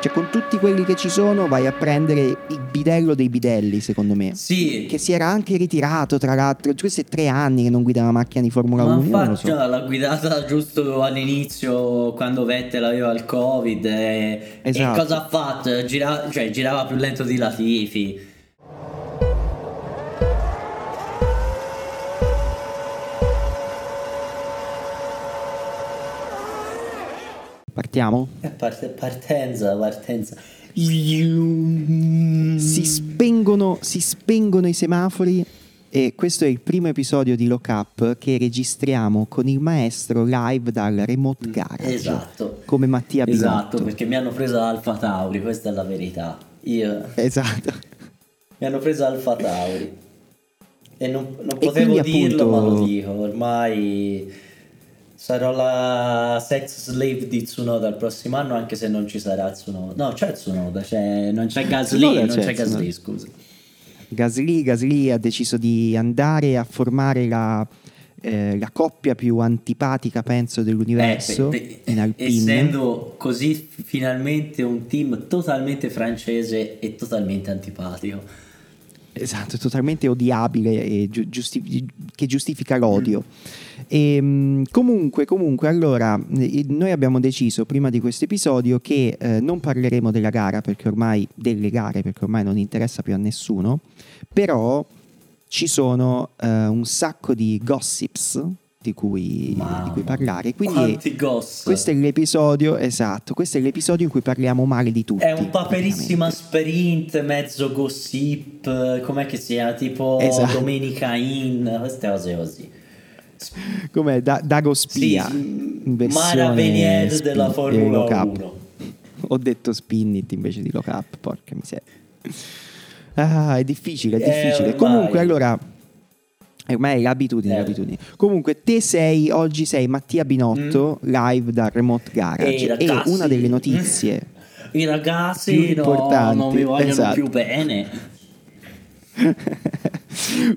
Cioè, con tutti quelli che ci sono, vai a prendere il bidello dei bidelli, secondo me. Sì. Che si era anche ritirato, tra l'altro. Questi tre anni che non guida una macchina di Formula Ma 1. io non lo infatti so. già l'ha guidata giusto all'inizio quando Vettel aveva il covid e, Esatto. e cosa ha fatto? Gira- cioè, girava più lento di Latifi. Partiamo? E parte- partenza, partenza. Si spengono, si spengono i semafori e questo è il primo episodio di Lock Up che registriamo con il maestro live dal remote garage. Esatto. Come Mattia Binotto. Esatto, perché mi hanno preso Alfa Tauri, questa è la verità. Io Esatto. mi hanno preso Alfa Tauri. E non, non potevo quindi, dirlo, appunto- ma lo dico. Ormai sarò la sex slave di Tsunoda il prossimo anno, anche se non ci sarà Tsunoda. No, c'è Tsunoda, c'è- non c'è Gasly, Tsunoda non c'è, c'è. Gasly, scusa. Gasly, Gasly ha deciso di andare a formare la, eh, la coppia più antipatica, penso, dell'universo Eh, beh, in Alpine. essendo così finalmente un team totalmente francese e totalmente antipatico. Esatto, totalmente odiabile e giu- giusti- che giustifica l'odio. E, comunque, comunque, allora, eh, noi abbiamo deciso prima di questo episodio che eh, non parleremo della gara perché ormai delle gare perché ormai non interessa più a nessuno, però ci sono eh, un sacco di gossips di cui, di cui parlare. Quindi questo è l'episodio, esatto, questo è l'episodio in cui parliamo male di tutti. È un paperissima sprint, mezzo gossip, com'è che si chiama? Tipo Esatto. Domenica In, queste cose così. Come da, Dago Spia. Sì, versione Mara Venier spin- della eh, Formula lock up. 1. Ho detto Spinnit invece di lock up, porca miseria. Ah, è difficile, è Eh, difficile. ormai. Comunque, allora. Ormai è l'abitudine, Eh. l'abitudine. Comunque, te sei, oggi sei Mattia Binotto, live dal Remote Garage. Mm. Ehi, e una delle notizie I ragazzi no, non mi vogliono esatto. più bene.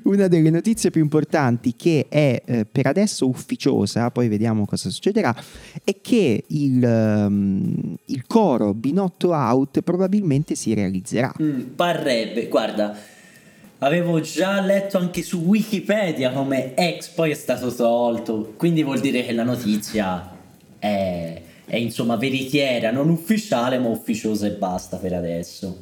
Una delle notizie più importanti che è eh, per adesso ufficiosa, poi vediamo cosa succederà, è che il, ehm, il coro Binotto Out probabilmente si realizzerà. Mm, parrebbe, guarda, avevo già letto anche su Wikipedia come ex, poi è stato tolto, quindi vuol dire che la notizia è, è insomma veritiera, non ufficiale ma ufficiosa e basta per adesso.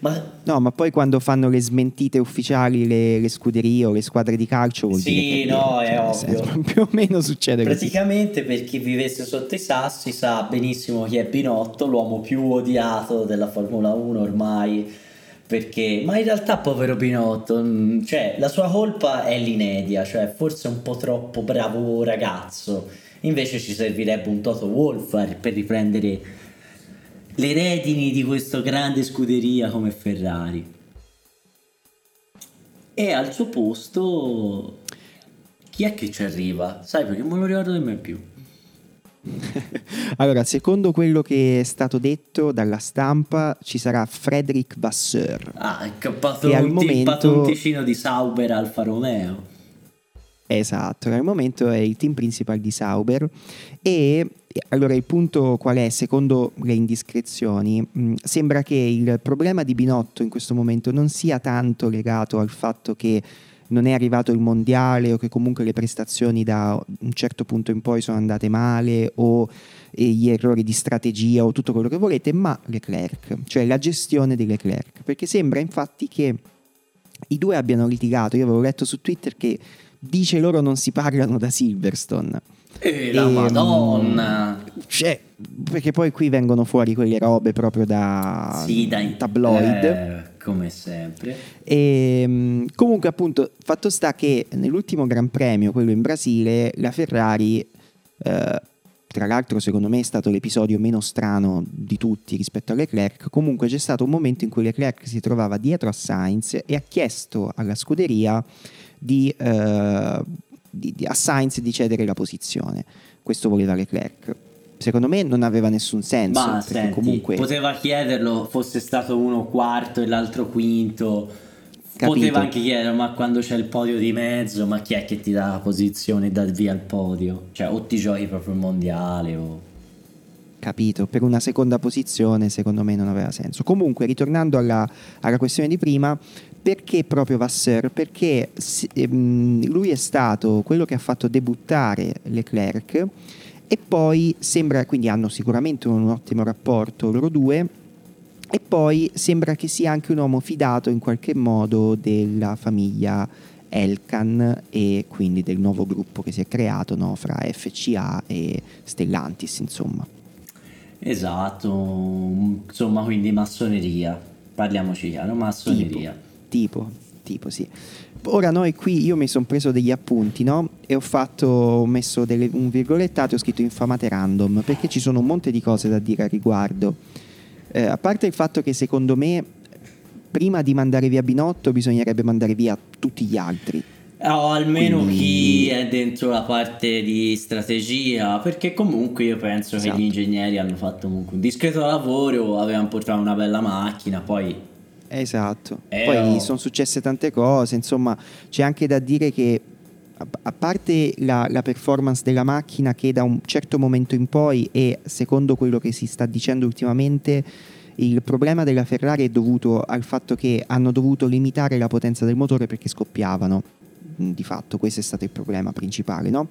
Ma No, ma poi quando fanno le smentite ufficiali le, le scuderie o le squadre di calcio vuol Sì, dire che no, vero, è nel ovvio. più o meno succede così. praticamente per chi vivesse sotto i sassi sa benissimo chi è Binotto, l'uomo più odiato della Formula 1 ormai. Perché, ma in realtà, povero Binotto, mm, cioè, la sua colpa è l'inedia, cioè forse un po' troppo bravo ragazzo. Invece ci servirebbe un Toto Wolff per riprendere le redini di questa grande scuderia come Ferrari. E al suo posto, chi è che ci arriva? Sai, perché non lo ricordo nemmeno più. Allora, secondo quello che è stato detto dalla stampa, ci sarà Frederick Vasseur. Ah, è cappato un, momento- pattonticino di Sauber Alfa Romeo. Esatto, al momento è il team principal di Sauber e allora il punto qual è? Secondo le indiscrezioni, mh, sembra che il problema di Binotto in questo momento non sia tanto legato al fatto che non è arrivato il mondiale o che comunque le prestazioni da un certo punto in poi sono andate male o gli errori di strategia o tutto quello che volete, ma Leclerc, cioè la gestione di Leclerc, perché sembra infatti che i due abbiano litigato, io avevo letto su Twitter che dice loro non si parlano da Silverstone. E la Ehm, madonna! Cioè, perché poi qui vengono fuori quelle robe proprio da Sì, dai. tabloid. Eh, come sempre. E, mh, comunque, appunto, fatto sta che nell'ultimo Gran Premio, quello in Brasile, la Ferrari, eh, tra l'altro, secondo me è stato l'episodio meno strano di tutti rispetto a Leclerc. Comunque, c'è stato un momento in cui Leclerc si trovava dietro a Sainz e ha chiesto alla scuderia di, eh, di- di- a Sainz di cedere la posizione. Questo voleva Leclerc. Secondo me non aveva nessun senso. Ma senti, comunque poteva chiederlo, fosse stato uno quarto e l'altro quinto. Capito. Poteva anche chiederlo, ma quando c'è il podio di mezzo, ma chi è che ti dà la posizione e dà via il podio? Cioè, o ti giochi proprio il mondiale o... capito, per una seconda posizione secondo me non aveva senso. Comunque, ritornando alla, alla questione di prima, perché proprio Vasseur? Perché ehm, lui è stato quello che ha fatto debuttare Leclerc e poi sembra, quindi hanno sicuramente un ottimo rapporto loro due, e poi sembra che sia anche un uomo fidato in qualche modo della famiglia Elkan e quindi del nuovo gruppo che si è creato no, fra FCA e Stellantis, insomma. Esatto, insomma, quindi massoneria. Parliamoci chiaro, massoneria. Tipo, tipo, tipo sì. Ora noi qui, io mi sono preso degli appunti, no? E ho fatto, ho messo delle, un virgolettato e ho scritto infamate random, perché ci sono un monte di cose da dire a riguardo. Eh, a parte il fatto che secondo me prima di mandare via Binotto bisognerebbe mandare via tutti gli altri. O almeno Quindi... chi è dentro la parte di strategia, perché comunque io penso esatto. che gli ingegneri hanno fatto comunque un discreto lavoro, avevano portato una bella macchina, poi... Esatto, eh, poi oh. sono successe tante cose, insomma c'è anche da dire che a parte la, la, performance della macchina che da un certo momento in poi e secondo quello che si sta dicendo ultimamente il problema della Ferrari è dovuto al fatto che hanno dovuto limitare la potenza del motore perché scoppiavano. Mm, di fatto questo è stato il problema principale, no?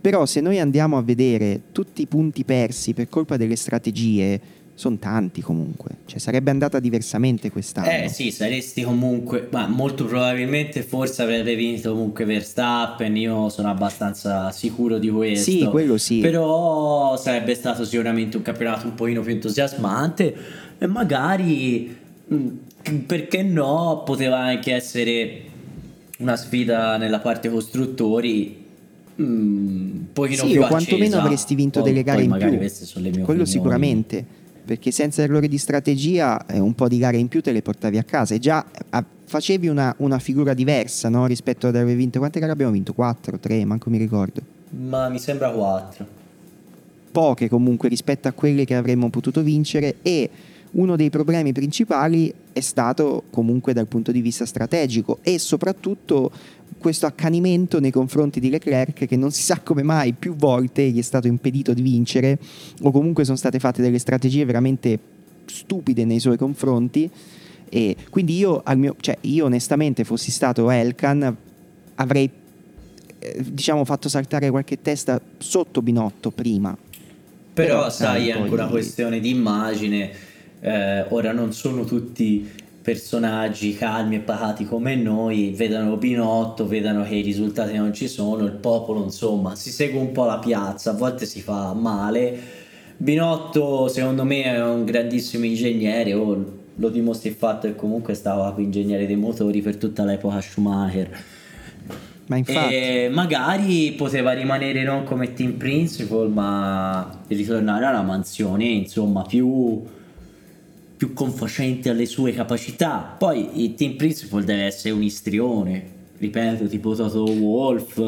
Però se noi andiamo a vedere tutti i punti persi per colpa delle strategie, sono tanti comunque, cioè sarebbe andata diversamente quest'anno. Eh sì, saresti comunque, ma molto probabilmente forse avrebbe vinto comunque Verstappen, io sono abbastanza sicuro di questo. Sì, quello sì. Però sarebbe stato sicuramente un campionato un pochino più entusiasmante e magari, mm, perché no, poteva anche essere una sfida nella parte costruttori un pochino sì, più o quantomeno avresti vinto poi, delle gare in più. Quello opinioni. sicuramente perché senza errori di strategia eh, un po' di gare in più te le portavi a casa. E già a, facevi una, una, figura diversa no? rispetto ad aver vinto. Quante gare abbiamo vinto? 4, 3, manco mi ricordo. Ma mi sembra 4 poche comunque rispetto a quelle che avremmo potuto vincere. E uno dei problemi principali è stato comunque dal punto di vista strategico. E soprattutto questo accanimento nei confronti di Leclerc che non si sa come mai più volte gli è stato impedito di vincere o comunque sono state fatte delle strategie veramente stupide nei suoi confronti. E quindi io, mio, cioè io onestamente fossi stato Elkan avrei eh, diciamo fatto saltare qualche testa sotto Binotto prima. Però, però sai è anche una questione di immagine. Eh, ora non sono tutti personaggi calmi e pacati come noi, vedano Binotto, vedano che i risultati non ci sono, il popolo insomma si segue un po' la piazza, a volte si fa male. Binotto secondo me è un grandissimo ingegnere, oh, lo dimostra il fatto che comunque stava qui ingegnere dei motori per tutta l'epoca Schumacher. Ma infatti... E magari poteva rimanere non come team principal, ma ritornare alla mansione, insomma, più più confacente alle sue capacità. Poi il team principal deve essere un istrione, ripeto, tipo Toto Wolf,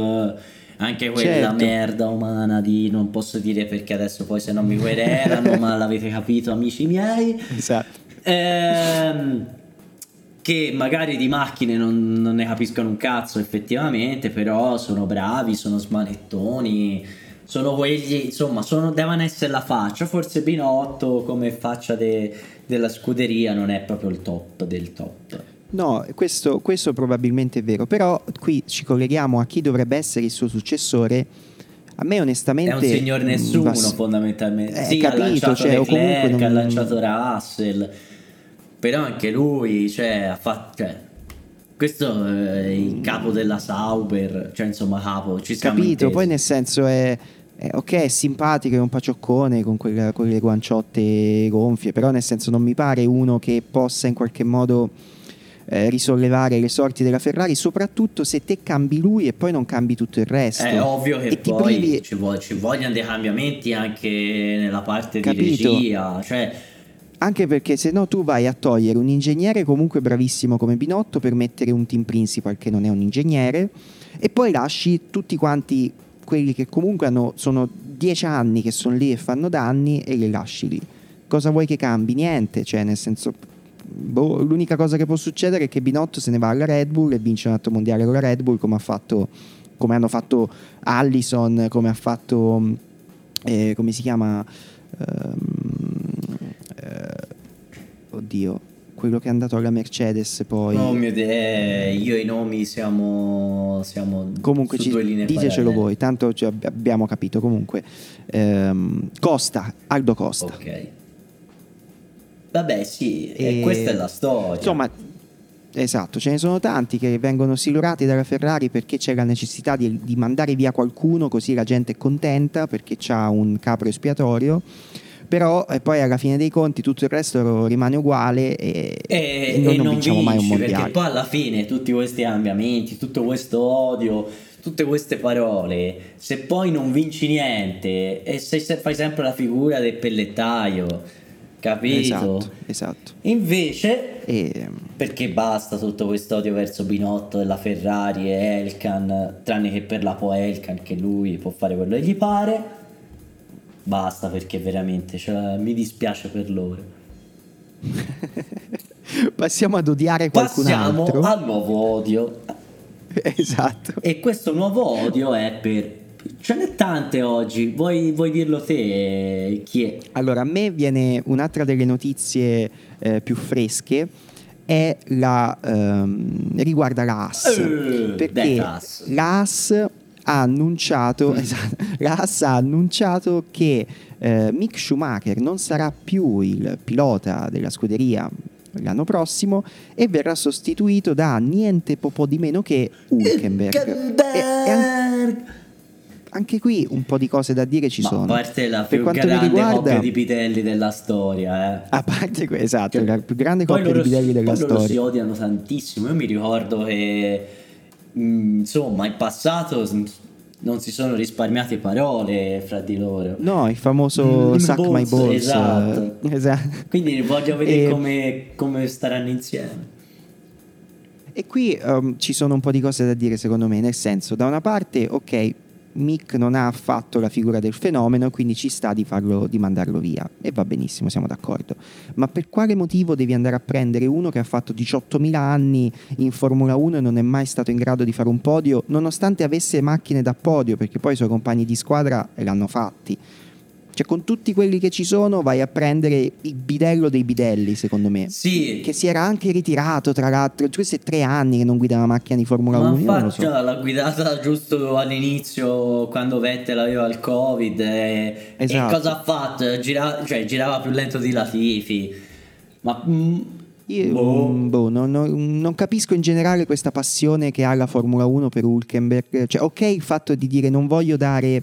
anche quella certo. merda umana di non posso dire perché adesso poi se non mi querelano, ma l'avete capito amici miei. Esatto. Ehm, che magari di macchine non, non ne capiscono un cazzo effettivamente, però sono bravi, sono smanettoni sono quelli, insomma, sono, devono essere la faccia. Forse Binotto come faccia de, della scuderia non è proprio il top del top. No, questo, questo probabilmente è vero, però qui ci colleghiamo a chi dovrebbe essere il suo successore. A me onestamente... È un signor nessuno va... fondamentalmente. Eh, sì, capito, ha lanciato cioè, Leclerc, non... ha lanciato Russell, però anche lui, cioè, ha fatto... Cioè, questo è il capo della Sauber, cioè insomma capo, ci siamo Capito, intesi. poi nel senso è eh, ok, è simpatico, è un pacioccone con quelle, quelle guanciotte gonfie, però nel senso non mi pare uno che possa in qualche modo eh, risollevare le sorti della Ferrari, soprattutto se te cambi lui e poi non cambi tutto il resto. È ovvio che poi privi... ci, vog- ci, vogliono dei cambiamenti anche nella parte Capito. di regia, cioè... Anche perché se no tu vai a togliere un ingegnere comunque bravissimo come Binotto per mettere un team principal che non è un ingegnere e poi lasci tutti quanti quelli che comunque hanno, sono dieci anni che sono lì e fanno danni e li lasci lì. Cosa vuoi che cambi? Niente, cioè nel senso boh, l'unica cosa che può succedere è che Binotto se ne va alla Red Bull e vince un altro mondiale con la Red Bull come, ha fatto, come hanno fatto Allison, come ha fatto, eh, come si chiama, ehm, eh, oddio, quello che è andato alla Mercedes poi. Oh mio eh, io e i nomi siamo, siamo Comunque ci, ditecelo voi, tanto abbiamo capito. Comunque, ehm, Costa, Aldo Costa. Ok. Vabbè, sì, e E- questa è la storia. Insomma, esatto, ce ne sono tanti che vengono silurati dalla Ferrari perché c'è la necessità di, di mandare via qualcuno così la gente è contenta perché c'ha un capro espiatorio. Però poi alla fine dei conti tutto il resto rimane uguale e, e, e noi e non, vinciamo mai un vinci, mondiale. Perché poi alla fine tutti questi cambiamenti, tutto questo odio, tutte queste parole, se poi non vinci niente e se, se fai sempre la figura del pellettaio, capito? Esatto, esatto. Invece, E, perché basta tutto questo odio verso Binotto della Ferrari e Elkan, tranne che per la Po Elkan che lui può fare quello che gli pare. Basta perché veramente cioè, mi dispiace per loro. passiamo ad odiare qualcun Passiamo altro. al nuovo odio. Esatto. E questo nuovo odio è per. Ce n'è tante oggi. Vuoi, vuoi dirlo te? Chi è? Allora, a me viene un'altra delle notizie eh, più fresche è la ehm, riguarda la AS Eh, perché la AS ha annunciato esatto, la AS ha annunciato che eh, Mick Schumacher non sarà più il pilota della scuderia l'anno prossimo e verrà sostituito da niente po' di meno che Hulkenberg. E- e an- anche qui un po' di cose da dire ci Ma sono. a parte la Per più mi grande riguarda- coppia di pitelli della storia, eh. A parte que- esatto, la più grande coppia di loro, bidelli della poi loro si storia. odiano tantissimo. Io mi ricordo che, insomma, in passato non si sono risparmiate parole fra di loro. No, il famoso Mm, Suck My balls, Balls. esatto. eh, esatto. Quindi voglio vedere E- come, come staranno insieme. E qui um, ci sono un po' di cose da dire secondo me, nel senso, da una parte, ok, Mick non ha affatto la figura del fenomeno, quindi ci sta di, farlo, di mandarlo via. E va benissimo, siamo d'accordo. Ma per quale motivo devi andare a prendere uno che ha fatto 18.000 anni in Formula 1 e non è mai stato in grado di fare un podio, nonostante avesse macchine da podio, perché poi i suoi compagni di squadra l'hanno fatti? Cioè, con tutti quelli che ci sono, vai a prendere il bidello dei bidelli, secondo me. Sì, Che si era anche ritirato, tra l'altro. Questo è tre anni che non guida una macchina di Formula ma 1. Io non lo infatti so. l'ha guidata giusto all'inizio quando Vettel aveva il covid e, Esatto. e cosa ha fatto? Gira- cioè, girava più lento di Latifi. Ma... mm, Io boh. mm, boh, non, non- non capisco in generale questa passione che ha la Formula 1 per Hulkenberg. Cioè, ok, il fatto di dire non voglio dare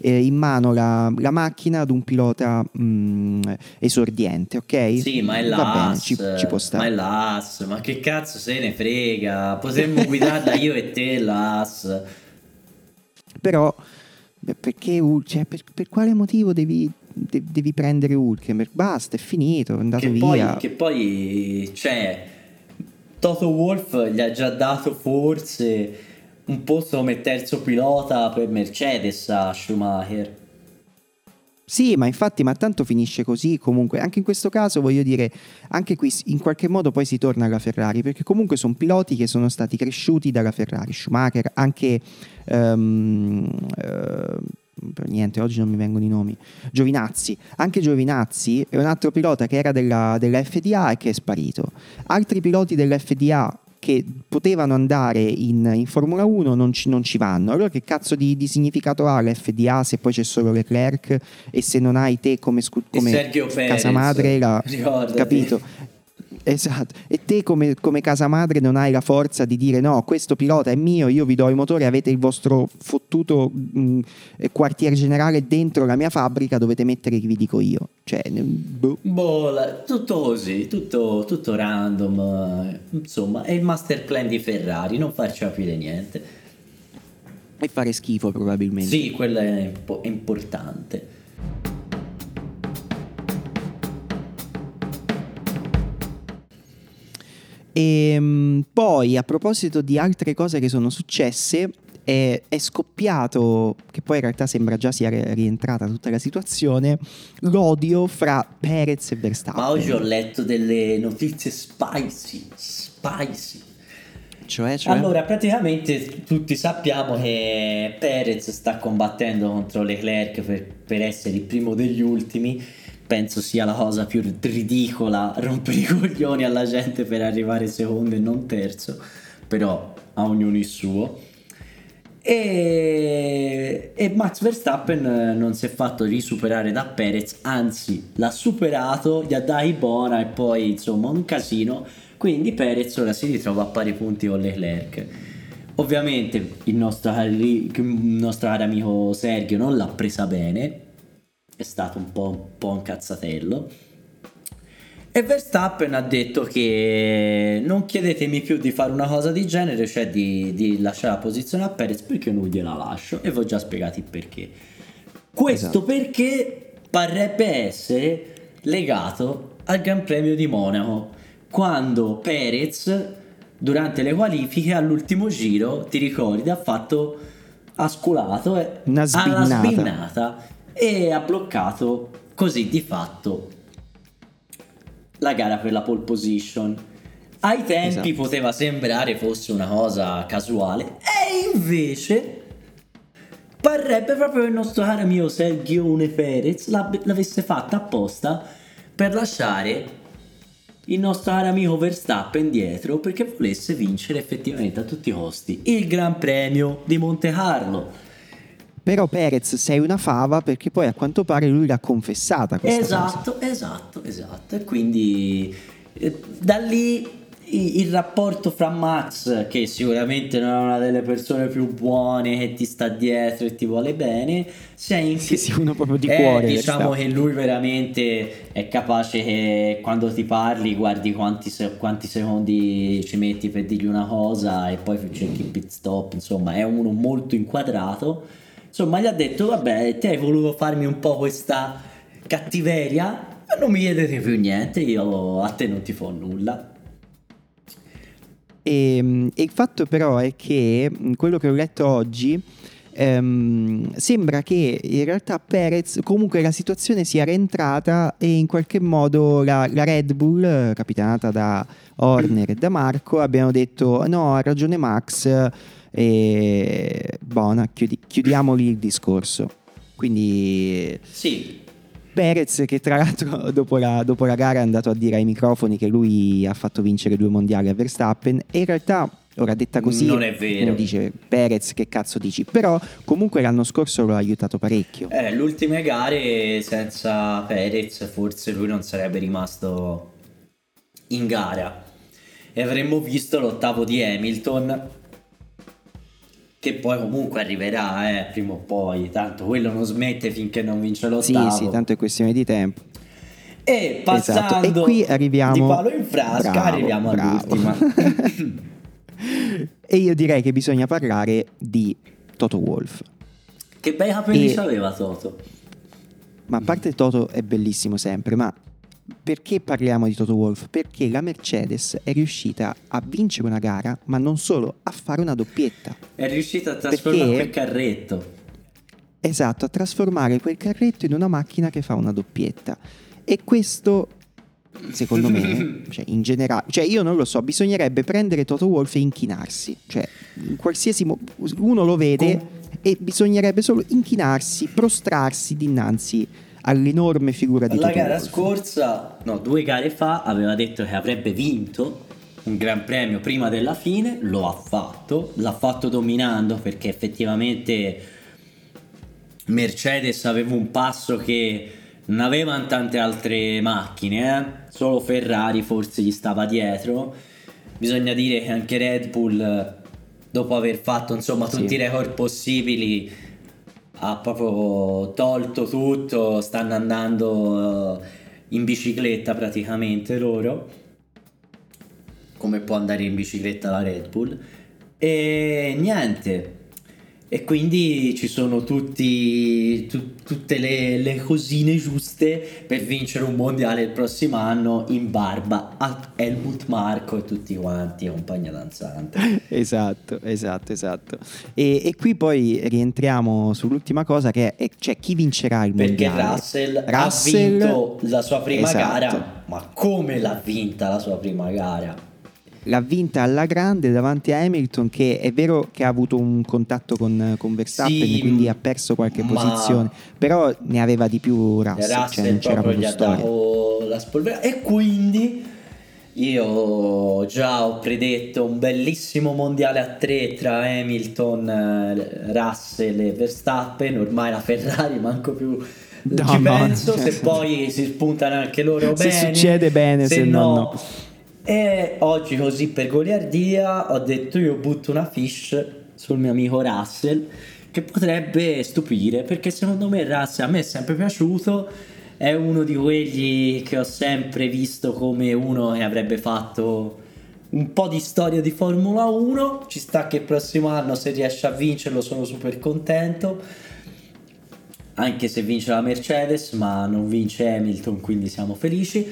eh, in mano la, la macchina ad un pilota mm, esordiente, ok? Sì, ma è l'AS, ci, ci può ma stare. è l'AS, ma che cazzo se ne frega? Potremmo guidarla io e te l'AS. Però, perché, cioè, per, per quale motivo devi, de- devi prendere Hulkenberg? Basta, è finito, è andato Che via. poi, che poi, cioè, Toto Wolff gli ha già dato forse un posto come terzo pilota per Mercedes a Schumacher. Sì, ma infatti, ma tanto finisce così comunque. Anche in questo caso voglio dire, anche qui in qualche modo poi si torna alla Ferrari, perché comunque sono piloti che sono stati cresciuti dalla Ferrari, Schumacher, anche... ehm, eh, per niente, oggi non mi vengono i nomi. Giovinazzi, anche Giovinazzi è un altro pilota che era della, della FDA e che è sparito. Altri piloti della FDA che potevano andare in, in Formula 1 non ci, non ci vanno. Allora che cazzo di, di significato ha l'FDA se poi c'è solo Leclerc e se non hai te come, scu- come casa madre, la, capito? Esatto, e te come, come casa madre non hai la forza di dire no, questo pilota è mio, io vi do i motori, avete il vostro fottuto mh, eh, quartier generale dentro la mia fabbrica, dovete mettere chi vi dico io. Cioè, boh. Boh, tutto così, tutto, tutto random. eh, Insomma, è il master plan di Ferrari, non farci capire niente. e fare schifo probabilmente. Sì, quello è è importante. E mh, poi a proposito di altre cose che sono successe, è, è scoppiato, che poi in realtà sembra già sia ri- rientrata tutta la situazione, l'odio fra Perez e Verstappen. Ma oggi ho letto delle notizie spicy, spicy. Cioè, cioè? Allora, praticamente tutti sappiamo che Perez sta combattendo contro Leclerc per, per essere il primo degli ultimi. Penso sia la cosa più ridicola rompere i coglioni alla gente per arrivare secondo e non terzo, però a ognuno il suo. E, e, Max Verstappen non si è fatto risuperare da Perez, anzi l'ha superato, gli ha dai buona e poi insomma un casino quindi Perez ora si ritrova a pari punti con Leclerc. Ovviamente il nostro, il nostro caro amico Sergio non l'ha presa bene, è stato un po', un po' un cazzatello. E Verstappen ha detto che non chiedetemi più di fare una cosa di genere, cioè di, di lasciare la posizione a Perez perché non gliela lascio e vi ho già spiegato il perché. Questo esatto. perché parrebbe essere legato al Gran Premio di Monaco quando Perez durante le qualifiche all'ultimo giro, ti ricordi, ha fatto ha sculato e una sbinnata. sbinnata e ha bloccato così di fatto la gara per la pole position. Ai tempi esatto. poteva sembrare fosse una cosa casuale e invece parrebbe proprio che il nostro caro amico Sergio Perez l'avesse fatta apposta per lasciare il nostro caro amico Verstappen dietro perché volesse vincere effettivamente a tutti i costi il Gran Premio di Monte Carlo. Però Perez sei una fava perché poi a quanto pare lui l'ha confessata Esatto, cosa. esatto, esatto. E quindi eh, da lì il rapporto fra Max, che sicuramente non è una delle persone più buone, che ti sta dietro e ti vuole bene, sia in sì, sì, uno proprio di cuore. Diciamo che lui veramente è capace che quando ti parli guardi quanti, quanti, secondi ci metti per dirgli una cosa e poi cerchi il pit stop, insomma è uno molto inquadrato. Insomma gli ha detto vabbè te hai voluto farmi un po' questa cattiveria, ma non mi chiedete più niente, io a te non ti fo nulla. E, ehm, e il fatto però è che quello che ho letto oggi ehm, sembra che in realtà Perez comunque la situazione sia rientrata e in qualche modo la, la Red Bull capitanata da Horner e da Marco abbiano detto no ha ragione Max e buona chiudi, chiudiamoli il discorso quindi sì Perez che tra l'altro dopo la, dopo la gara è andato a dire ai microfoni che lui ha fatto vincere due mondiali a Verstappen e in realtà Ora detta così, non è vero. dice Perez, che cazzo dici? Però comunque l'anno scorso lo ha aiutato parecchio. Eh, le ultime gare senza Perez forse lui non sarebbe rimasto in gara. E avremmo visto l'ottavo di Hamilton che poi comunque arriverà, eh, prima o poi, tanto quello non smette finché non vince l'ottavo. Sì, sì, tanto è questione di tempo. E passando esatto. e qui arriviamo... di palo in frasca, bravo, arriviamo bravo. all'ultima. e io direi che bisogna parlare di Toto Wolf. Che bei capelli e... aveva Toto. Ma a parte Toto è bellissimo sempre, ma perché parliamo di Toto Wolff? Perché la Mercedes è riuscita a vincere una gara, ma non solo, a fare una doppietta. È riuscita a trasformare Perché... quel carretto. Esatto, a trasformare quel carretto in una macchina che fa una doppietta. E questo, secondo me, cioè in generale, cioè io non lo so, bisognerebbe prendere Toto Wolff e inchinarsi. Cioè, in qualsiasi mo- uno lo vede e bisognerebbe solo inchinarsi, prostrarsi dinanzi all'enorme figura di La Toto gara scorsa, no, due gare fa, aveva detto che avrebbe vinto un gran premio prima della fine, lo ha fatto, l'ha fatto dominando perché effettivamente Mercedes aveva un passo che non avevano tante altre macchine, eh? solo Ferrari forse gli stava dietro. Bisogna dire che anche Red Bull, dopo aver fatto insomma tutti sì. i record possibili, ha proprio tolto tutto, stanno andando eh, in bicicletta praticamente loro, come può andare in bicicletta la Red Bull. E niente, e quindi ci sono tutti, tu, tutte le, le, cosine giuste per vincere un mondiale il prossimo anno in barba a Helmut Marco e tutti quanti, compagnia danzante. Esatto, esatto, esatto. E, e, qui poi rientriamo sull'ultima cosa che è cioè, chi vincerà il Perché mondiale. Russell, Russell ha vinto la sua prima esatto. gara, ma come l'ha vinta la sua prima gara? L'ha vinta alla grande davanti a Hamilton che è vero che ha avuto un contatto con, con Verstappen Sì, quindi ha perso qualche posizione però ne aveva di più Russell, cioè Russell non c'era proprio gli ha dato la spolvera e quindi io già ho predetto un bellissimo mondiale a tre tra Hamilton, Russell e Verstappen, ormai la Ferrari manco più No, ci penso, se poi si spuntano anche loro Se bene. succede bene, se no, no. E oggi così per goliardia ho detto io butto una fish sul mio amico Russell che potrebbe stupire perché secondo me Russell a me è sempre piaciuto è uno di quelli che ho sempre visto come uno che avrebbe fatto un po' di storia di Formula 1 ci sta che il prossimo anno se riesce a vincerlo sono super contento anche se vince la Mercedes, ma non vince Hamilton, quindi siamo felici.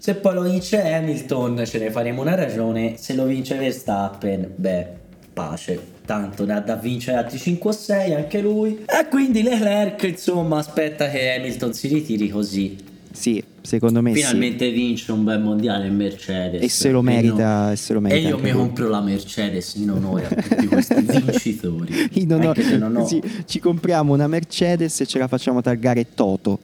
Se poi lo vince Hamilton, ce ne faremo una ragione. Se lo vince Verstappen, beh, pace. Tanto ne ha da vincere altri 5 o 6 anche lui. E quindi Leclerc, insomma, aspetta che Hamilton si ritiri così. sì secondo me sì Finalmente vince un bel mondiale Mercedes. e se lo merita, e se lo E merita io anche mi lui. compro la Mercedes in onore a tutti questi vincitori. In onore- non sì, ci compriamo una Mercedes e ce la facciamo targare Toto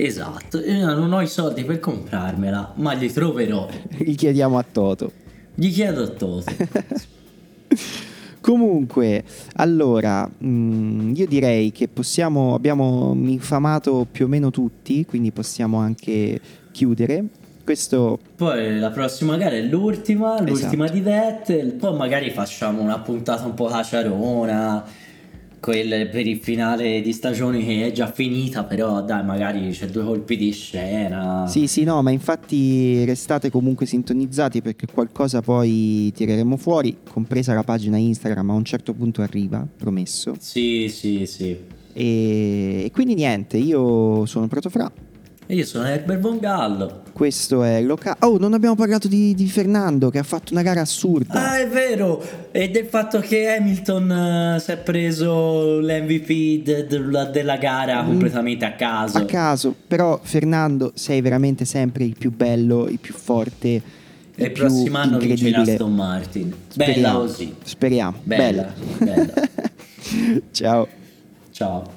Esatto, io non ho i soldi per comprarmela, ma li troverò. richiediamo a Toto Gli chiedo a Toto. Comunque, allora, mh, io direi che possiamo, abbiamo infamato più o meno tutti, quindi possiamo anche chiudere. Questo, Poi la prossima gara è l'ultima, l'ultima Esatto. di Vettel, poi magari facciamo una puntata un po' caciarona, quel per il finale di stagione che è già finita, però dai, magari c'è due colpi di scena. sì, sì, no, ma infatti restate comunque sintonizzati perché qualcosa poi tireremo fuori, compresa la pagina Instagram, a un certo punto arriva, promesso. Sì, sì, sì. E, e quindi niente, io sono Protofra, io sono Herbert Von Gallo. questo è Loca... Oh, non abbiamo parlato di, di Fernando che ha fatto una gara assurda. Ah, è vero! E del fatto che Hamilton eh, si è preso l'MVP de- de- della gara completamente a caso. Mm. a caso, però Fernando sei veramente sempre il più bello, il più forte, E il il più prossimo anno vince incredibile. Aston Martin. Bella Speriamo, così. Speriamo. Bella, Bella. bella. Ciao. Ciao.